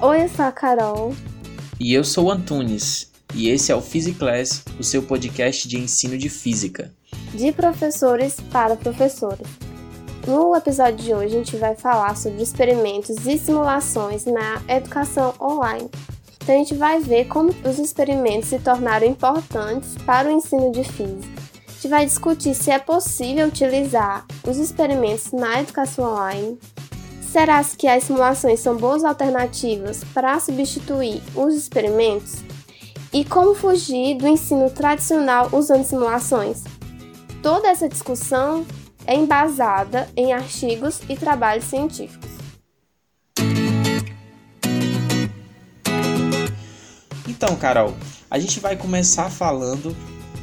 Oi, eu sou a Carol. E eu sou o Antunes. E esse é o Physiclass, o seu podcast de ensino de física. De professores para professores. No episódio de hoje, a gente vai falar sobre experimentos e simulações na educação online. Então, a gente vai ver como os experimentos se tornaram importantes para o ensino de física. A gente vai discutir se é possível utilizar os experimentos na educação online, Será que as simulações são boas alternativas para substituir os experimentos? E como fugir do ensino tradicional usando simulações? Toda essa discussão é embasada em artigos e trabalhos científicos. Então, Carol, a gente vai começar falando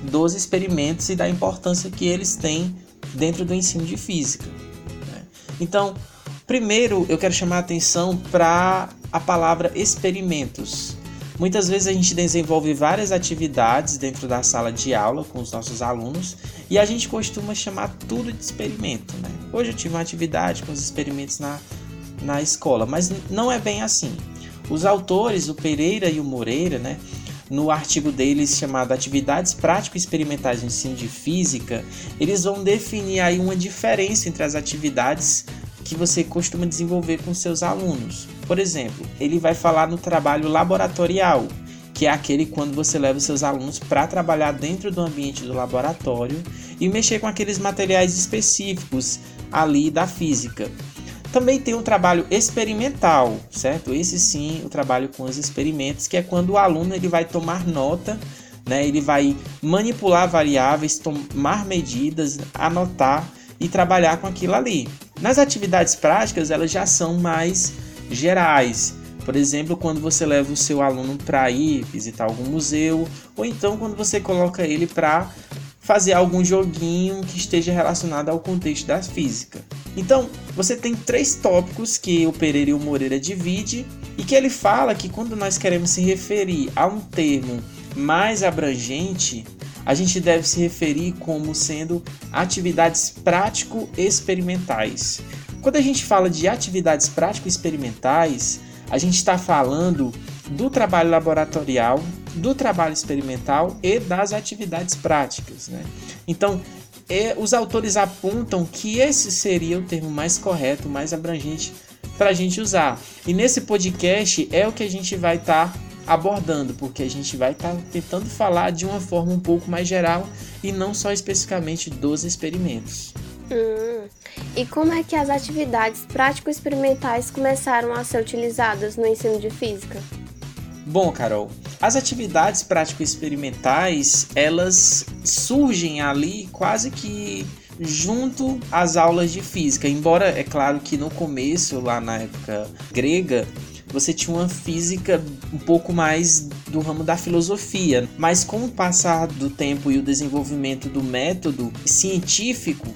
dos experimentos e da importância que eles têm dentro do ensino de física. Né? Então, Primeiro, eu quero chamar a atenção para a palavra experimentos. Muitas vezes a gente desenvolve várias atividades dentro da sala de aula com os nossos alunos e a gente costuma chamar tudo de experimento. Né? Hoje eu tive uma atividade com os experimentos na, na escola, mas não é bem assim. Os autores, o Pereira e o Moreira, né, no artigo deles chamado Atividades Prático-Experimentais no Ensino de Física, eles vão definir aí uma diferença entre as atividades que você costuma desenvolver com seus alunos. Por exemplo, ele vai falar no trabalho laboratorial, que é aquele quando você leva seus alunos para trabalhar dentro do ambiente do laboratório e mexer com aqueles materiais específicos ali da física. Também tem o trabalho experimental, certo? Esse sim, o trabalho com os experimentos, que é quando o aluno ele vai tomar nota, né? Ele vai manipular variáveis, tomar medidas, anotar e trabalhar com aquilo ali. Nas atividades práticas, elas já são mais gerais. Por exemplo, quando você leva o seu aluno para ir visitar algum museu, ou então quando você coloca ele para fazer algum joguinho que esteja relacionado ao contexto da física. Então, você tem três tópicos que o Pereira e o Moreira divide e que ele fala que quando nós queremos se referir a um termo mais abrangente, a gente deve se referir como sendo atividades prático-experimentais. Quando a gente fala de atividades prático-experimentais, a gente está falando do trabalho laboratorial, do trabalho experimental e das atividades práticas. Né? Então, é, os autores apontam que esse seria o termo mais correto, mais abrangente para a gente usar. E nesse podcast é o que a gente vai estar tá abordando, porque a gente vai estar tá tentando falar de uma forma um pouco mais geral e não só especificamente dos experimentos. Hum. E como é que as atividades prático-experimentais começaram a ser utilizadas no ensino de física? Bom, Carol, as atividades prático-experimentais, elas surgem ali quase que junto às aulas de física. Embora é claro que no começo, lá na época grega, você tinha uma física um pouco mais do ramo da filosofia, mas com o passar do tempo e o desenvolvimento do método científico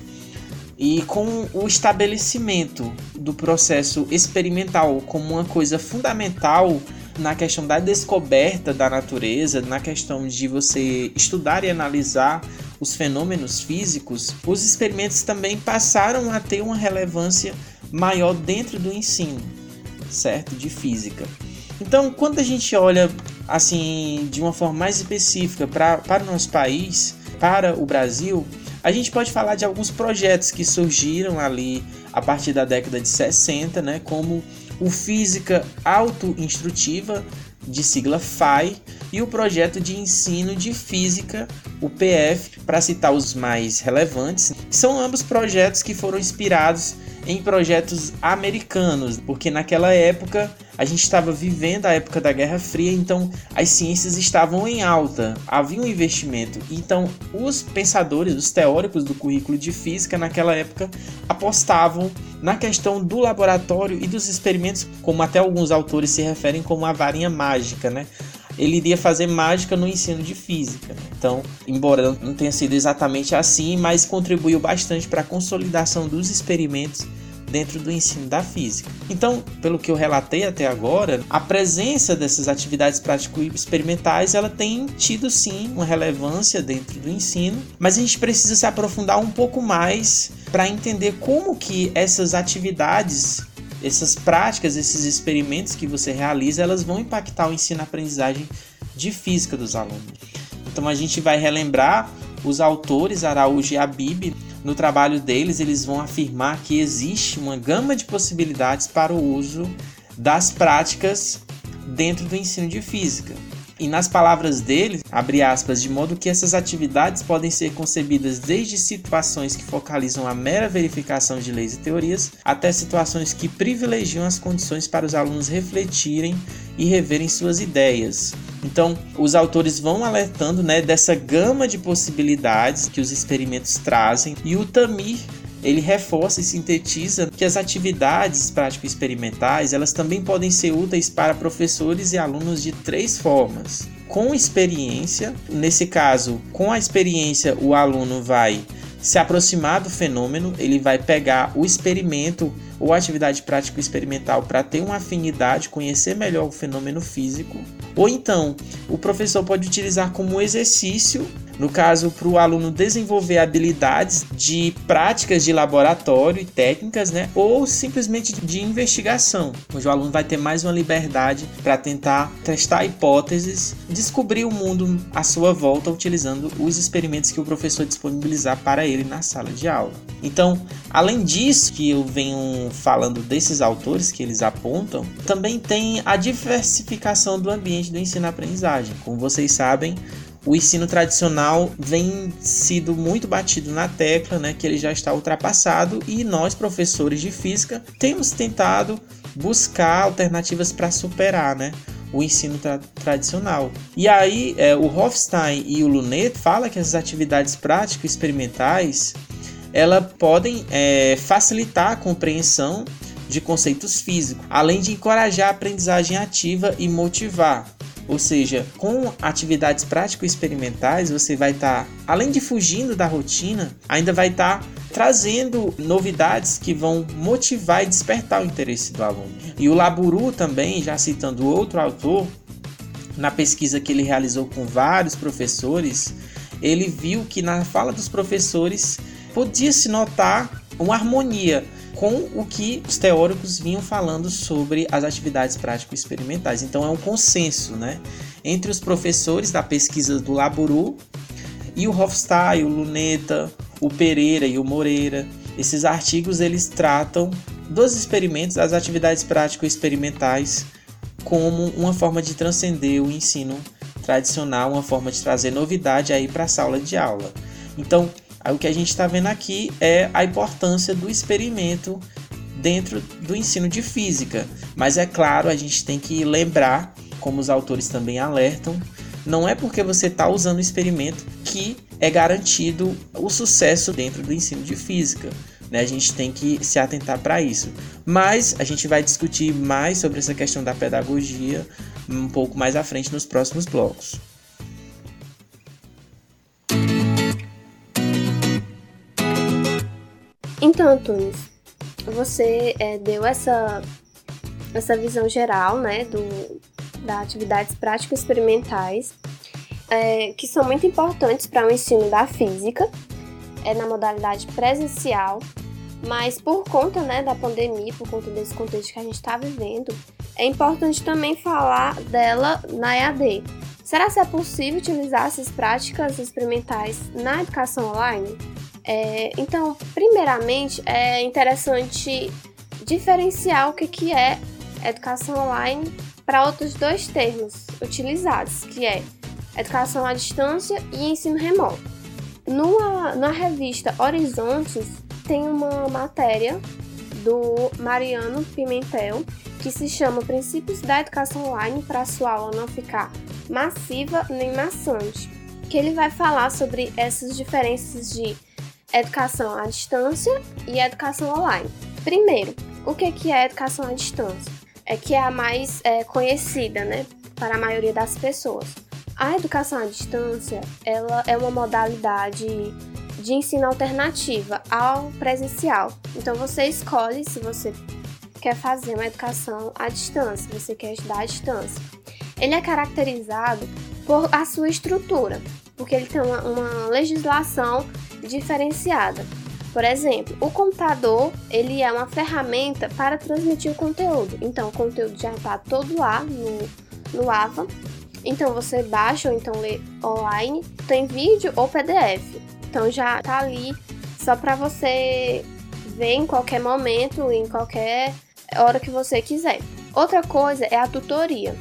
e com o estabelecimento do processo experimental como uma coisa fundamental na questão da descoberta da natureza, na questão de você estudar e analisar os fenômenos físicos, os experimentos também passaram a ter uma relevância maior dentro do ensino certo? De física. Então, quando a gente olha assim de uma forma mais específica pra, para o nosso país, para o Brasil, a gente pode falar de alguns projetos que surgiram ali a partir da década de 60, né, como o Física Autoinstrutiva, de sigla FAI, e o projeto de ensino de física, o PF, para citar os mais relevantes. São ambos projetos que foram inspirados em projetos americanos, porque naquela época a gente estava vivendo a época da Guerra Fria, então as ciências estavam em alta, havia um investimento. Então os pensadores, os teóricos do currículo de física naquela época apostavam na questão do laboratório e dos experimentos, como até alguns autores se referem como a varinha mágica, né? ele iria fazer mágica no ensino de física. Então, embora não tenha sido exatamente assim, mas contribuiu bastante para a consolidação dos experimentos dentro do ensino da física. Então, pelo que eu relatei até agora, a presença dessas atividades prático-experimentais ela tem tido sim uma relevância dentro do ensino, mas a gente precisa se aprofundar um pouco mais para entender como que essas atividades essas práticas, esses experimentos que você realiza, elas vão impactar o ensino-aprendizagem de física dos alunos. Então a gente vai relembrar os autores Araújo e Abib, no trabalho deles, eles vão afirmar que existe uma gama de possibilidades para o uso das práticas dentro do ensino de física. E nas palavras dele, abre aspas, de modo que essas atividades podem ser concebidas desde situações que focalizam a mera verificação de leis e teorias, até situações que privilegiam as condições para os alunos refletirem e reverem suas ideias. Então, os autores vão alertando né, dessa gama de possibilidades que os experimentos trazem, e o Tamir ele reforça e sintetiza que as atividades prático-experimentais elas também podem ser úteis para professores e alunos de três formas. Com experiência, nesse caso, com a experiência, o aluno vai se aproximar do fenômeno, ele vai pegar o experimento ou atividade prática experimental para ter uma afinidade, conhecer melhor o fenômeno físico. Ou então, o professor pode utilizar como exercício no caso, para o aluno desenvolver habilidades de práticas de laboratório e técnicas, né? Ou simplesmente de investigação, onde o aluno vai ter mais uma liberdade para tentar testar hipóteses, descobrir o mundo à sua volta utilizando os experimentos que o professor disponibilizar para ele na sala de aula. Então, além disso que eu venho falando desses autores que eles apontam, também tem a diversificação do ambiente do ensino-aprendizagem. Como vocês sabem, o ensino tradicional vem sido muito batido na tecla, né, que ele já está ultrapassado e nós professores de física temos tentado buscar alternativas para superar, né, o ensino tra tradicional. E aí é, o Hofstein e o Lunet fala que as atividades práticas experimentais elas podem é, facilitar a compreensão de conceitos físicos, além de encorajar a aprendizagem ativa e motivar. Ou seja, com atividades prático-experimentais, você vai estar, tá, além de fugindo da rotina, ainda vai estar tá trazendo novidades que vão motivar e despertar o interesse do aluno. E o Laburu também, já citando outro autor, na pesquisa que ele realizou com vários professores, ele viu que na fala dos professores podia se notar uma harmonia com o que os teóricos vinham falando sobre as atividades prático-experimentais. Então é um consenso né, entre os professores da pesquisa do Laburu e o Hofstadter, o Luneta, o Pereira e o Moreira. Esses artigos eles tratam dos experimentos, das atividades prático-experimentais como uma forma de transcender o ensino tradicional, uma forma de trazer novidade aí para a sala de aula. Então, O que a gente está vendo aqui é a importância do experimento dentro do ensino de física. Mas é claro, a gente tem que lembrar, como os autores também alertam, não é porque você está usando o experimento que é garantido o sucesso dentro do ensino de física. Né? A gente tem que se atentar para isso. Mas a gente vai discutir mais sobre essa questão da pedagogia um pouco mais à frente nos próximos blocos. Então, Tunis, você é, deu essa, essa visão geral, né, do, das atividades práticas experimentais, é, que são muito importantes para o ensino da física, é na modalidade presencial, mas por conta, né, da pandemia, por conta desse contexto que a gente está vivendo, é importante também falar dela na EAD. Será que é possível utilizar essas práticas experimentais na educação online? É, então, primeiramente, é interessante diferenciar o que, que é educação online para outros dois termos utilizados, que é educação à distância e ensino remoto. Numa, na revista Horizontes tem uma matéria do Mariano Pimentel que se chama Princípios da Educação Online para sua aula não ficar massiva nem maçante, que ele vai falar sobre essas diferenças de educação à distância e educação online. Primeiro, o que é educação à distância? É que é a mais é, conhecida, né, para a maioria das pessoas. A educação à distância, ela é uma modalidade de ensino alternativa ao presencial. Então você escolhe se você quer fazer uma educação à distância, você quer estudar à distância. Ele é caracterizado por a sua estrutura, porque ele tem uma, uma legislação diferenciada. Por exemplo, o computador ele é uma ferramenta para transmitir o conteúdo. Então, o conteúdo já está todo lá no, no AVA. Então, você baixa ou então lê online, tem vídeo ou PDF. Então, já está ali só para você ver em qualquer momento, em qualquer hora que você quiser. Outra coisa é a tutoria.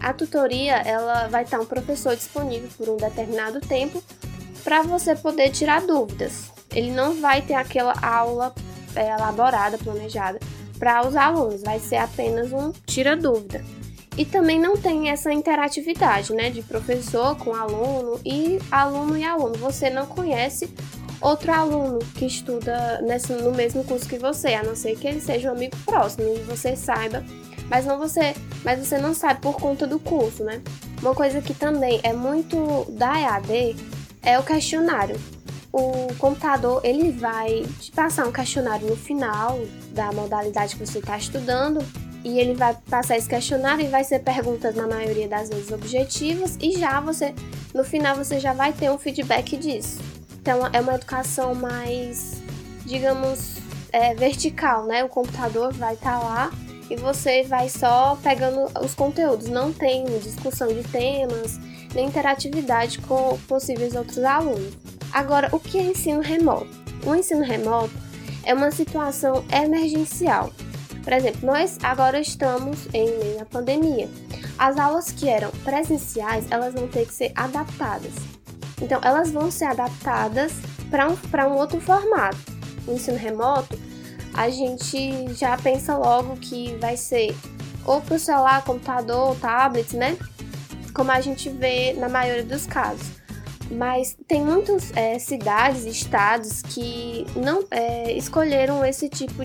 A tutoria ela vai estar um professor disponível por um determinado tempo para você poder tirar dúvidas. Ele não vai ter aquela aula é, elaborada, planejada para os alunos, vai ser apenas um tira dúvida. E também não tem essa interatividade, né, de professor com aluno e aluno e aluno. Você não conhece outro aluno que estuda nesse, no mesmo curso que você, a não ser que ele seja um amigo próximo e você saiba, mas não você, mas você não sabe por conta do curso, né? Uma coisa que também é muito da EAD é o questionário. O computador ele vai te passar um questionário no final da modalidade que você está estudando e ele vai passar esse questionário e vai ser perguntas na maioria das vezes objetivas e já você no final você já vai ter um feedback disso. Então é uma educação mais, digamos, é, vertical, né? O computador vai estar tá lá e você vai só pegando os conteúdos. Não tem discussão de temas, nem interatividade com possíveis outros alunos. Agora, o que é ensino remoto? O ensino remoto é uma situação emergencial. Por exemplo, nós agora estamos em meio à pandemia. As aulas que eram presenciais, elas vão ter que ser adaptadas. Então, elas vão ser adaptadas para um, um outro formato. O ensino remoto, a gente já pensa logo que vai ser ou para o celular, computador, tablet, né? Como a gente vê na maioria dos casos. Mas tem muitas é, cidades, estados que não é, escolheram esse tipo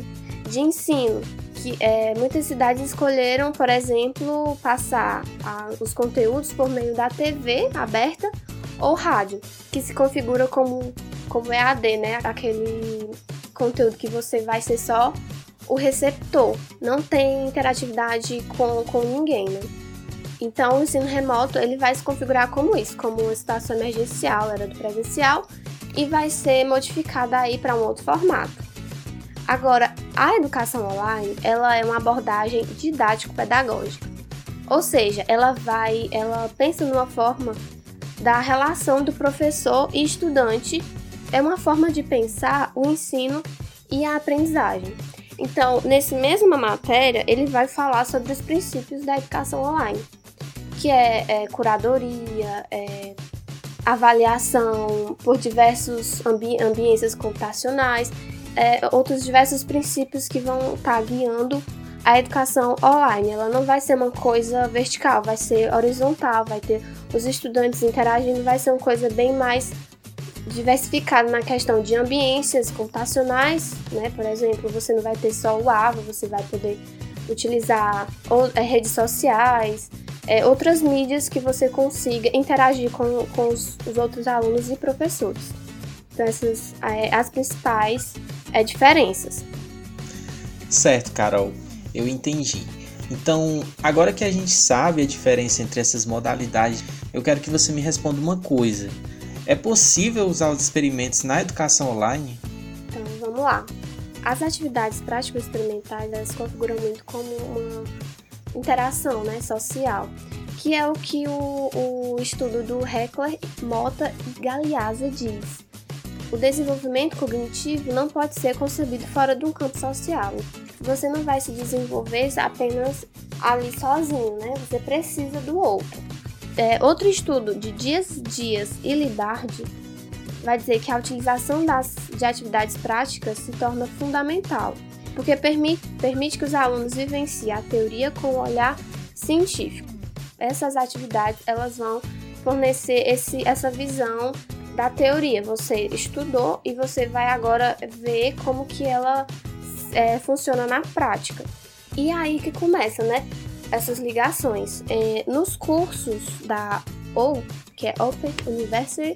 de ensino. Que é, muitas cidades escolheram, por exemplo, passar a, os conteúdos por meio da TV aberta ou rádio, que se configura como, como EAD, né? Aquele conteúdo que você vai ser só o receptor, não tem interatividade com, com ninguém, né? Então, o ensino remoto ele vai se configurar como isso, como uma situação emergencial, era do presencial, e vai ser modificada aí para um outro formato. Agora, a educação online, ela é uma abordagem didático-pedagógica. Ou seja, ela vai, ela pensa numa forma da relação do professor e estudante é uma forma de pensar o ensino e a aprendizagem. Então, nesse mesma matéria, ele vai falar sobre os princípios da educação online, que é, é curadoria, é avaliação por diversos ambi ambiências computacionais, é, outros diversos princípios que vão estar tá guiando a educação online. Ela não vai ser uma coisa vertical, vai ser horizontal, vai ter os estudantes interagindo, vai ser uma coisa bem mais diversificada na questão de ambiências computacionais, né? Por exemplo, você não vai ter só o AVA, você vai poder utilizar é, redes sociais, é, outras mídias que você consiga interagir com, com os, os outros alunos e professores. Então, essas é, as principais é, diferenças. Certo, Carol eu entendi. Então, agora que a gente sabe a diferença entre essas modalidades, eu quero que você me responda uma coisa. É possível usar os experimentos na educação online? Então, vamos lá. As atividades práticas experimentais, elas configuram muito como uma interação né, social, que é o que o, o estudo do Heckler, Mota e Galeazza diz. O desenvolvimento cognitivo não pode ser concebido fora de um campo social você não vai se desenvolver apenas ali sozinho, né? Você precisa do outro. É, outro estudo de Dias Dias e Libardi vai dizer que a utilização das, de atividades práticas se torna fundamental, porque permite, permite que os alunos vivenciem a teoria com o olhar científico. Essas atividades elas vão fornecer esse, essa visão da teoria. Você estudou e você vai agora ver como que ela é, funciona na prática. E aí que começa, né? Essas ligações. É, nos cursos da OU, que é Open University,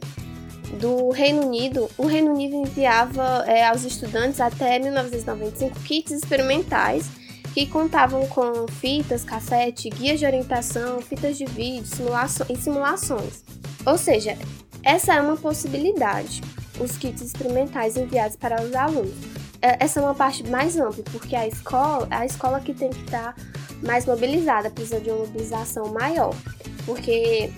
do Reino Unido, o Reino Unido enviava é, aos estudantes até 1995 kits experimentais que contavam com fitas, cassete, guias de orientação, fitas de vídeo simulaço e simulações. Ou seja, essa é uma possibilidade. os kits experimentais enviados para os alunos. É, essa é uma parte mais ampla, porque a escola, a escola que tem que estar mais mobilizada, precisa de uma mobilização maior, porque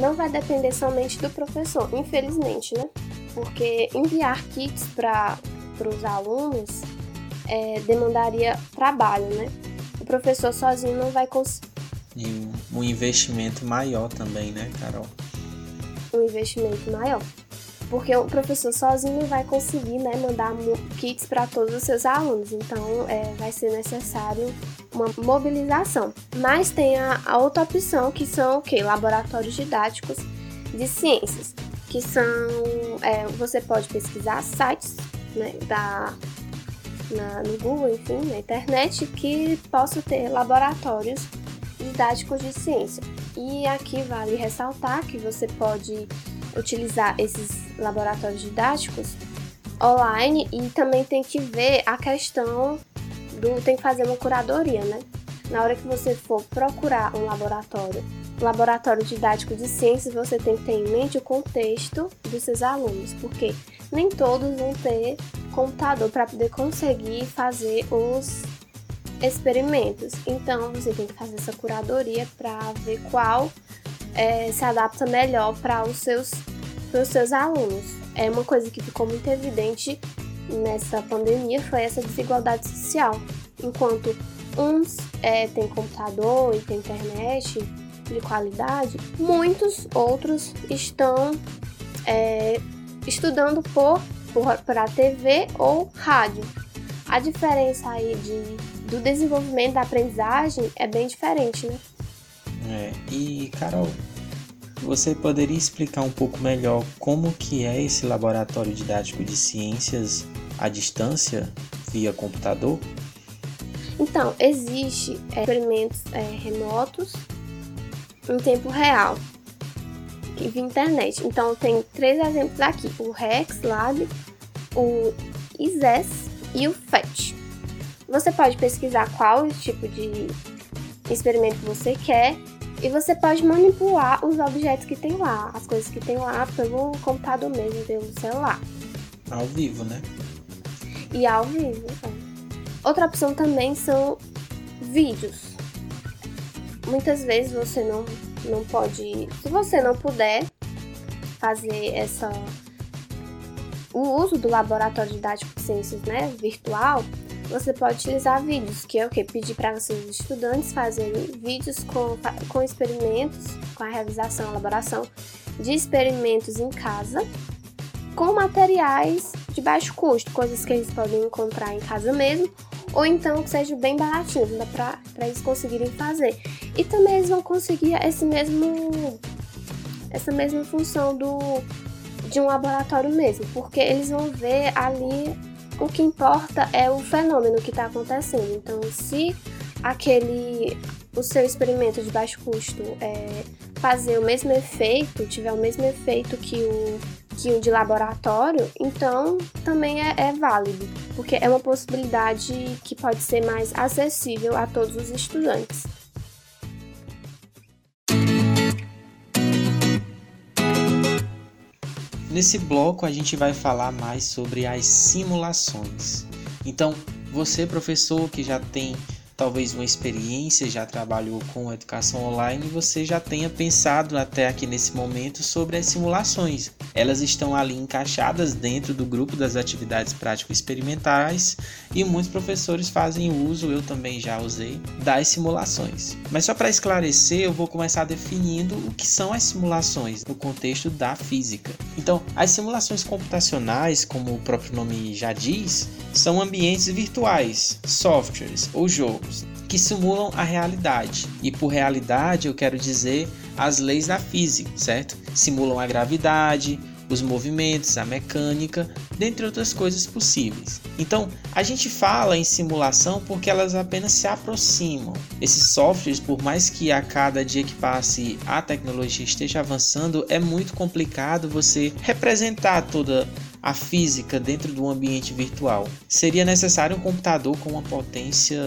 não vai depender somente do professor, infelizmente, né? Porque enviar kits para os alunos é, demandaria trabalho, né? O professor sozinho não vai conseguir. E um investimento maior também, né, Carol? Um investimento maior porque o professor sozinho não vai conseguir né, mandar kits para todos os seus alunos, então é, vai ser necessário uma mobilização. Mas tem a, a outra opção que são o que? Laboratórios didáticos de ciências, que são é, você pode pesquisar sites né, da, na, no Google, enfim, na internet, que possam ter laboratórios didáticos de ciência. E aqui vale ressaltar que você pode utilizar esses laboratórios didáticos online e também tem que ver a questão tem que fazer uma curadoria, né? Na hora que você for procurar um laboratório, um laboratório didático de ciências, você tem que ter em mente o contexto dos seus alunos, porque nem todos vão ter computador para poder conseguir fazer os experimentos. Então você tem que fazer essa curadoria para ver qual é, se adapta melhor para os seus, os seus alunos. É uma coisa que ficou muito evidente nessa pandemia foi essa desigualdade social. Enquanto uns é, têm computador e têm internet de qualidade, muitos outros estão é, estudando por, por, a TV ou rádio. A diferença aí de, do desenvolvimento da aprendizagem é bem diferente, né? É, e Carol, você poderia explicar um pouco melhor como que é esse laboratório didático de ciências à distância via computador? Então, existe é, experimentos é, remotos em tempo real e via internet. Então, tem três exemplos aqui: o Rex Lab, o ISES e o FET. Você pode pesquisar qual tipo de experimento você quer e você pode manipular os objetos que tem lá, as coisas que tem lá pelo computador mesmo, pelo celular. Ao vivo, né? E ao vivo. É. Outra opção também são vídeos. Muitas vezes você não, não pode. Se você não puder fazer essa. O uso do laboratório didático de ciências né, virtual, você pode utilizar vídeos, que é o que? Pedir para seus estudantes fazerem vídeos com, com experimentos, com a realização, elaboração de experimentos em casa, com materiais de baixo custo, coisas que eles podem encontrar em casa mesmo, ou então que seja bem baratinho, para eles conseguirem fazer. E também eles vão conseguir esse mesmo essa mesma função do de um laboratório mesmo, porque eles vão ver ali o que importa é o fenômeno que está acontecendo. Então, se aquele o seu experimento de baixo custo é, fazer o mesmo efeito, tiver o mesmo efeito que o, o de laboratório, então também é, é válido, porque é uma possibilidade que pode ser mais acessível a todos os estudantes. Nesse bloco a gente vai falar mais sobre as simulações. Então, você professor que já tem talvez uma experiência, já trabalhou com educação online, você já tenha pensado até aqui nesse momento sobre as simulações. Elas estão ali encaixadas dentro do grupo das atividades prático-experimentais e muitos professores fazem uso, eu também já usei, das simulações. Mas só para esclarecer, eu vou começar definindo o que são as simulações no contexto da física. Então, as simulações computacionais, como o próprio nome já diz, são ambientes virtuais, softwares ou jogos que simulam a realidade. E por realidade eu quero dizer as leis da física, certo? Simulam a gravidade, os movimentos, a mecânica, dentre outras coisas possíveis. Então, a gente fala em simulação porque elas apenas se aproximam. Esses softwares, por mais que a cada dia que passe a tecnologia esteja avançando, é muito complicado você representar toda a física dentro do ambiente virtual, seria necessário um computador com uma potência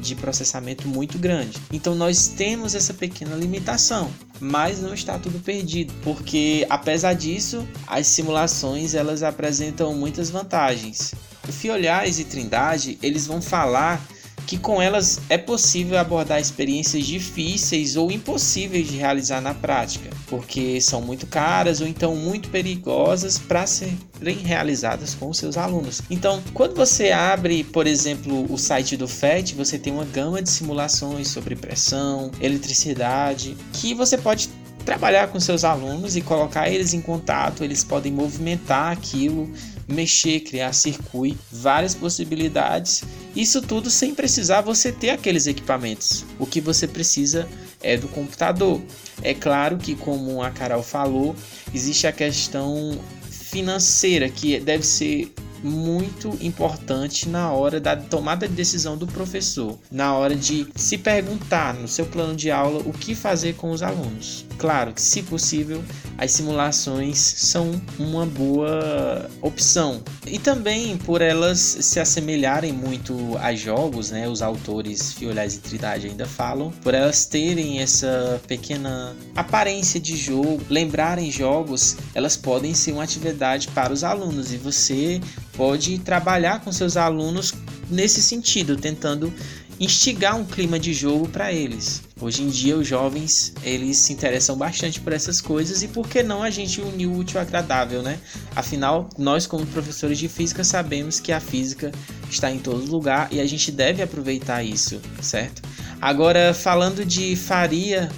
de processamento muito grande. Então nós temos essa pequena limitação, mas não está tudo perdido, porque apesar disso, as simulações elas apresentam muitas vantagens. O Fiolhais e Trindade, eles vão falar que com elas é possível abordar experiências difíceis ou impossíveis de realizar na prática, porque são muito caras ou então muito perigosas para serem realizadas com seus alunos. Então, quando você abre, por exemplo, o site do FET, você tem uma gama de simulações sobre pressão, eletricidade, que você pode trabalhar com seus alunos e colocar eles em contato, eles podem movimentar aquilo mexer, criar circuito, várias possibilidades. Isso tudo sem precisar você ter aqueles equipamentos. O que você precisa é do computador. É claro que, como a Carol falou, existe a questão financeira que deve ser muito importante na hora da tomada de decisão do professor, na hora de se perguntar no seu plano de aula o que fazer com os alunos. Claro que, se possível, as simulações são uma boa opção. E também por elas se assemelharem muito a jogos, né? Os autores Fiolhais e Trindade ainda falam, por elas terem essa pequena aparência de jogo, lembrarem jogos, elas podem ser uma atividade para os alunos e você pode trabalhar com seus alunos nesse sentido, tentando instigar um clima de jogo para eles. Hoje em dia os jovens eles se interessam bastante por essas coisas e por que não a gente unir o útil ao agradável, né? Afinal, nós como professores de física sabemos que a física está em todo lugar e a gente deve aproveitar isso, certo? Agora falando de Faria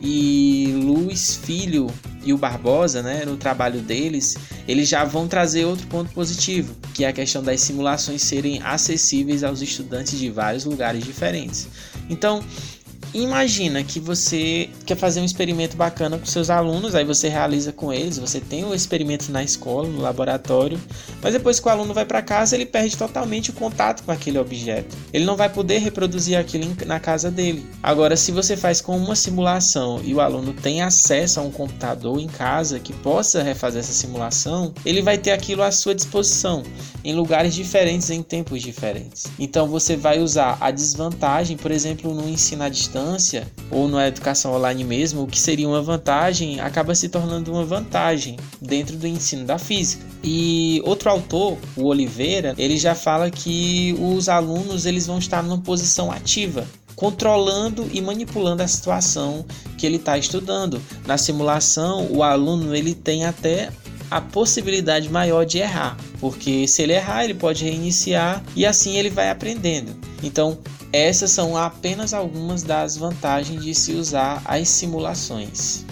e Luiz Filho e o Barbosa, né, no trabalho deles, eles já vão trazer outro ponto positivo, que é a questão das simulações serem acessíveis aos estudantes de vários lugares diferentes. Então, Imagina que você quer fazer um experimento bacana com seus alunos, aí você realiza com eles, você tem o experimento na escola, no laboratório, mas depois que o aluno vai para casa, ele perde totalmente o contato com aquele objeto. Ele não vai poder reproduzir aquilo na casa dele. Agora, se você faz com uma simulação e o aluno tem acesso a um computador em casa que possa refazer essa simulação, ele vai ter aquilo à sua disposição em lugares diferentes, em tempos diferentes. Então, você vai usar a desvantagem, por exemplo, no ensino à distância distância ou na educação online mesmo, o que seria uma vantagem acaba se tornando uma vantagem dentro do ensino da física. E outro autor, o Oliveira, ele já fala que os alunos eles vão estar numa posição ativa, controlando e manipulando a situação que ele está estudando. Na simulação, o aluno ele tem até a possibilidade maior de errar, porque se ele errar, ele pode reiniciar e assim ele vai aprendendo. Então, essas são apenas algumas das vantagens de se usar as simulações.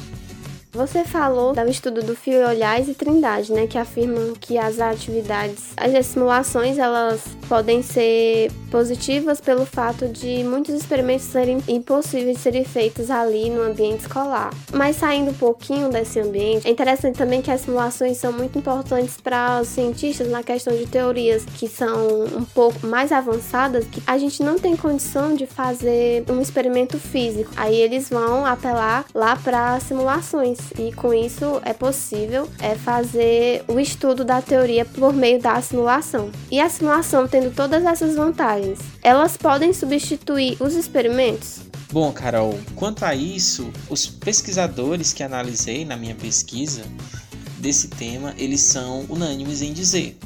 Você falou do estudo do Fio Olhais e Trindade, né, que afirmam que as atividades, as simulações, elas podem ser positivas pelo fato de muitos experimentos serem impossíveis de serem feitos ali no ambiente escolar. Mas saindo um pouquinho desse ambiente, é interessante também que as simulações são muito importantes para os cientistas na questão de teorias que são um pouco mais avançadas, que a gente não tem condição de fazer um experimento físico. Aí eles vão apelar lá para simulações e com isso é possível é fazer o estudo da teoria por meio da simulação. E a simulação tendo todas essas vantagens, elas podem substituir os experimentos? Bom, Carol, quanto a isso, os pesquisadores que analisei na minha pesquisa desse tema, eles são unânimes em dizer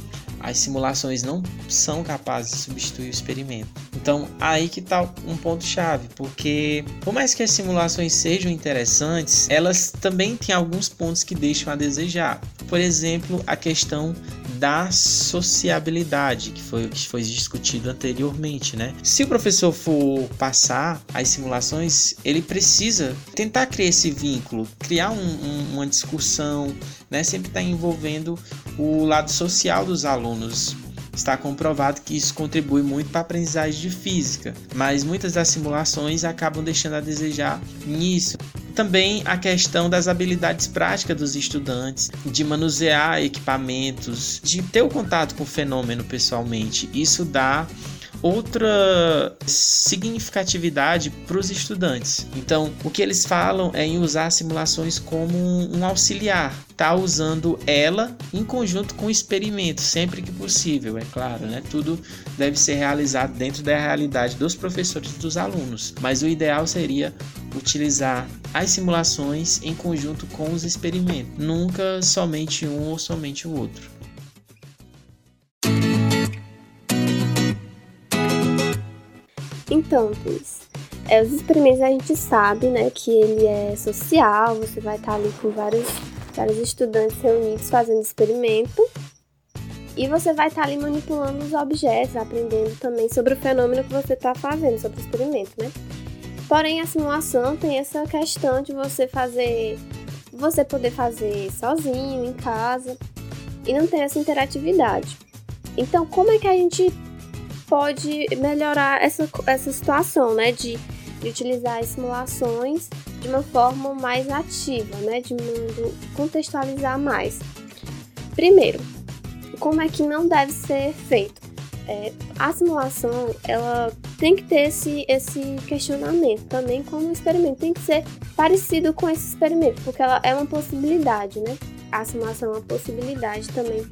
as simulações não são capazes de substituir o experimento. Então, aí que está um ponto chave, porque por mais que as simulações sejam interessantes, elas também têm alguns pontos que deixam a desejar. Por exemplo, a questão da sociabilidade, que foi o que foi discutido anteriormente, né? Se o professor for passar as simulações, ele precisa tentar criar esse vínculo, criar um, um, uma discussão, né? Sempre está envolvendo o lado social dos alunos. Está comprovado que isso contribui muito para a aprendizagem de física, mas muitas das simulações acabam deixando a desejar nisso. Também a questão das habilidades práticas dos estudantes, de manusear equipamentos, de ter o contato com o fenômeno pessoalmente. Isso dá outra significatividade para os estudantes. Então, o que eles falam é em usar simulações como um auxiliar, tá usando ela em conjunto com o experimento, sempre que possível, é claro, né? Tudo deve ser realizado dentro da realidade dos professores e dos alunos, mas o ideal seria utilizar as simulações em conjunto com os experimentos, nunca somente um ou somente o outro. Então, Luiz, é, os experimentos a gente sabe, né, que ele é social, você vai estar ali com vários, vários estudantes reunidos fazendo experimento, e você vai estar ali manipulando os objetos, aprendendo também sobre o fenômeno que você está fazendo, sobre o experimento, né? Porém, a simulação tem essa questão de você fazer, você poder fazer sozinho, em casa, e não ter essa interatividade. Então, como é que a gente pode melhorar essa, essa situação, né? De, de utilizar as simulações de uma forma mais ativa, né? De contextualizar mais. Primeiro, como é que não deve ser feito? É, a simulação ela tem que ter esse, esse questionamento também como experimento tem que ser parecido com esse experimento porque ela é uma possibilidade né a simulação é uma possibilidade também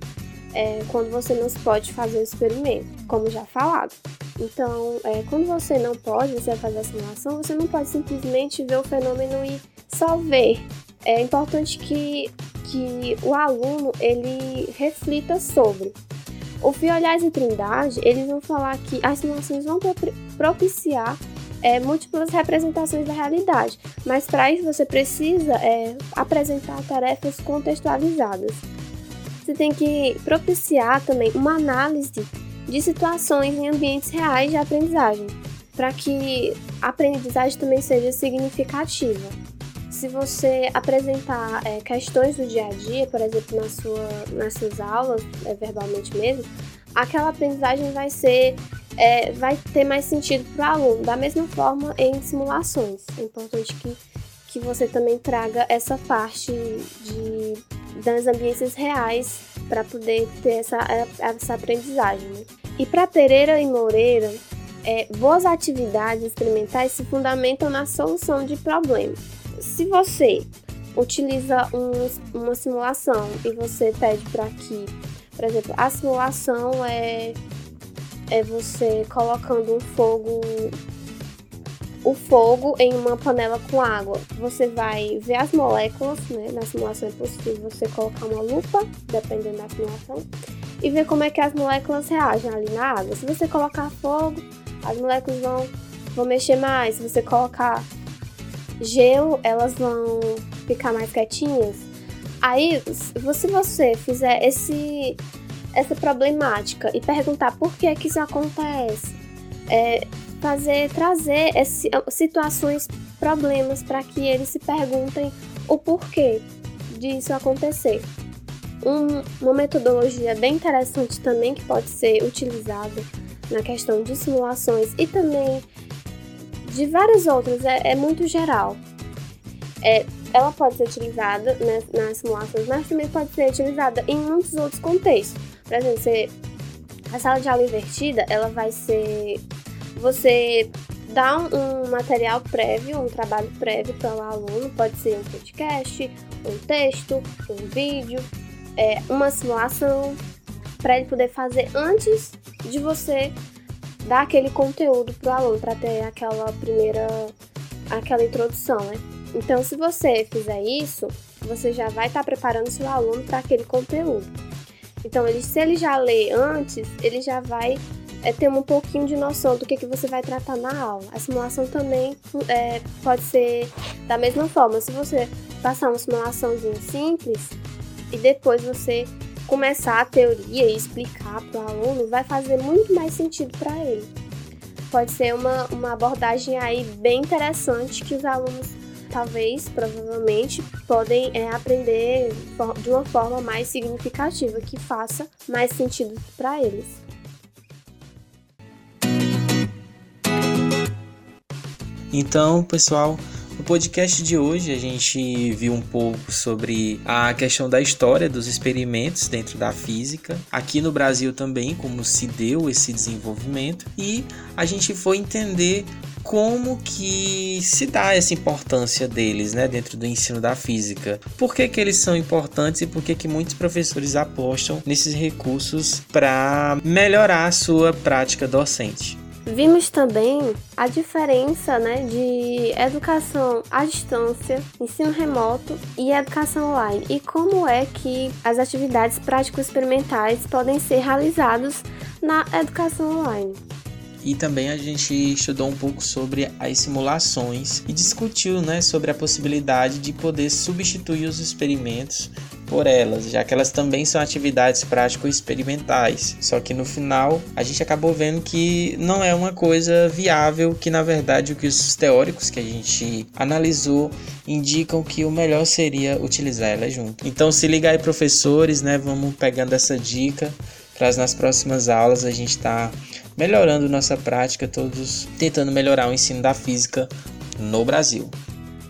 é, quando você não pode fazer o experimento, como já falado. Então, é, quando você não pode, você vai fazer a simulação, você não pode simplesmente ver o fenômeno e só ver. É importante que, que o aluno ele reflita sobre. O Fiolhais e Trindade, eles vão falar que as simulações vão propiciar é, múltiplas representações da realidade, mas para isso você precisa é, apresentar tarefas contextualizadas você tem que propiciar também uma análise de situações em ambientes reais de aprendizagem, para que a aprendizagem também seja significativa. Se você apresentar é, questões do dia a dia, por exemplo, na sua, nas suas aulas, é, verbalmente mesmo, aquela aprendizagem vai ser é, vai ter mais sentido para o aluno. Da mesma forma, em simulações, é importante que, que você também traga essa parte de das ambiências reais para poder ter essa, essa aprendizagem. Né? E para Pereira e Moreira, é, boas atividades experimentais se fundamentam na solução de problemas. Se você utiliza um, uma simulação e você pede para que, por exemplo, a simulação é, é você colocando um fogo o fogo em uma panela com água. Você vai ver as moléculas, né? Na simulação é possível você colocar uma lupa, dependendo da simulação, e ver como é que as moléculas reagem ali na água. Se você colocar fogo, as moléculas vão, vão mexer mais. Se você colocar gelo, elas vão ficar mais quietinhas. Aí, se você fizer esse, essa problemática e perguntar por que, é que isso acontece, é, fazer trazer esse, situações, problemas para que eles se perguntem o porquê disso acontecer. Um, uma metodologia bem interessante também que pode ser utilizada na questão de simulações e também de várias outras, é, é muito geral. É, ela pode ser utilizada né, nas simulações, mas também pode ser utilizada em muitos outros contextos. Por exemplo, você, a sala de aula invertida, ela vai ser você dá um, um material prévio, um trabalho prévio para o aluno, pode ser um podcast, um texto, um vídeo, é, uma simulação, para ele poder fazer antes de você dar aquele conteúdo para o aluno, para ter aquela primeira, aquela introdução, né? Então, se você fizer isso, você já vai estar tá preparando seu aluno para aquele conteúdo. Então, ele, se ele já lê antes, ele já vai é ter um pouquinho de noção do que, que você vai tratar na aula. A simulação também é, pode ser da mesma forma. Se você passar uma simulaçãozinha simples e depois você começar a teoria e explicar para o aluno, vai fazer muito mais sentido para ele. Pode ser uma, uma abordagem aí bem interessante que os alunos, talvez, provavelmente, podem é, aprender de uma forma mais significativa, que faça mais sentido para eles. Então, pessoal, podcast de hoje a gente viu um pouco sobre a questão da história dos experimentos dentro da física, aqui no Brasil também, como se deu esse desenvolvimento, e a gente foi entender como que se dá essa importância deles né, dentro do ensino da física. Por que, que eles são importantes e por que, que muitos professores apostam nesses recursos para melhorar a sua prática docente. Vimos também a diferença né, de educação à distância, ensino remoto e educação online e como é que as atividades prático-experimentais podem ser realizadas na educação online. E também a gente estudou um pouco sobre as simulações e discutiu né, sobre a possibilidade de poder substituir os experimentos por elas, já que elas também são atividades prático-experimentais. Só que no final a gente acabou vendo que não é uma coisa viável, que na verdade o que os teóricos que a gente analisou indicam que o melhor seria utilizar elas junto. Então se liga aí professores, né? Vamos pegando essa dica para nas próximas aulas a gente estar tá melhorando nossa prática, todos tentando melhorar o ensino da física no Brasil.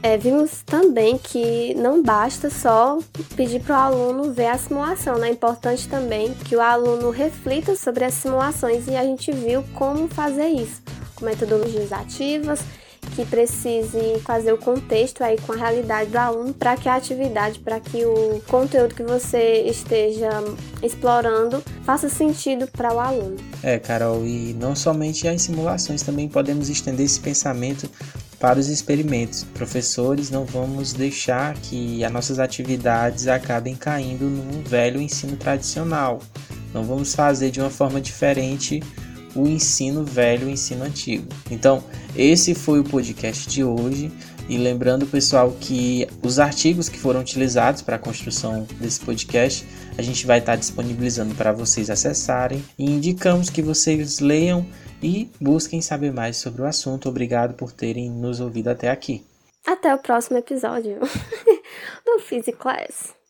É, vimos também que não basta só pedir para o aluno ver a simulação, né? é importante também que o aluno reflita sobre as simulações e a gente viu como fazer isso, com metodologias ativas que precise fazer o contexto aí com a realidade do aluno para que a atividade, para que o conteúdo que você esteja explorando faça sentido para o aluno. É, Carol, e não somente as simulações, também podemos estender esse pensamento para os experimentos. Professores, não vamos deixar que as nossas atividades acabem caindo no velho ensino tradicional. Não vamos fazer de uma forma diferente o ensino velho, o ensino antigo. Então, esse foi o podcast de hoje. E lembrando, pessoal, que os artigos que foram utilizados para a construção desse podcast, a gente vai estar disponibilizando para vocês acessarem e indicamos que vocês leiam e busquem saber mais sobre o assunto. Obrigado por terem nos ouvido até aqui. Até o próximo episódio do Physics Class.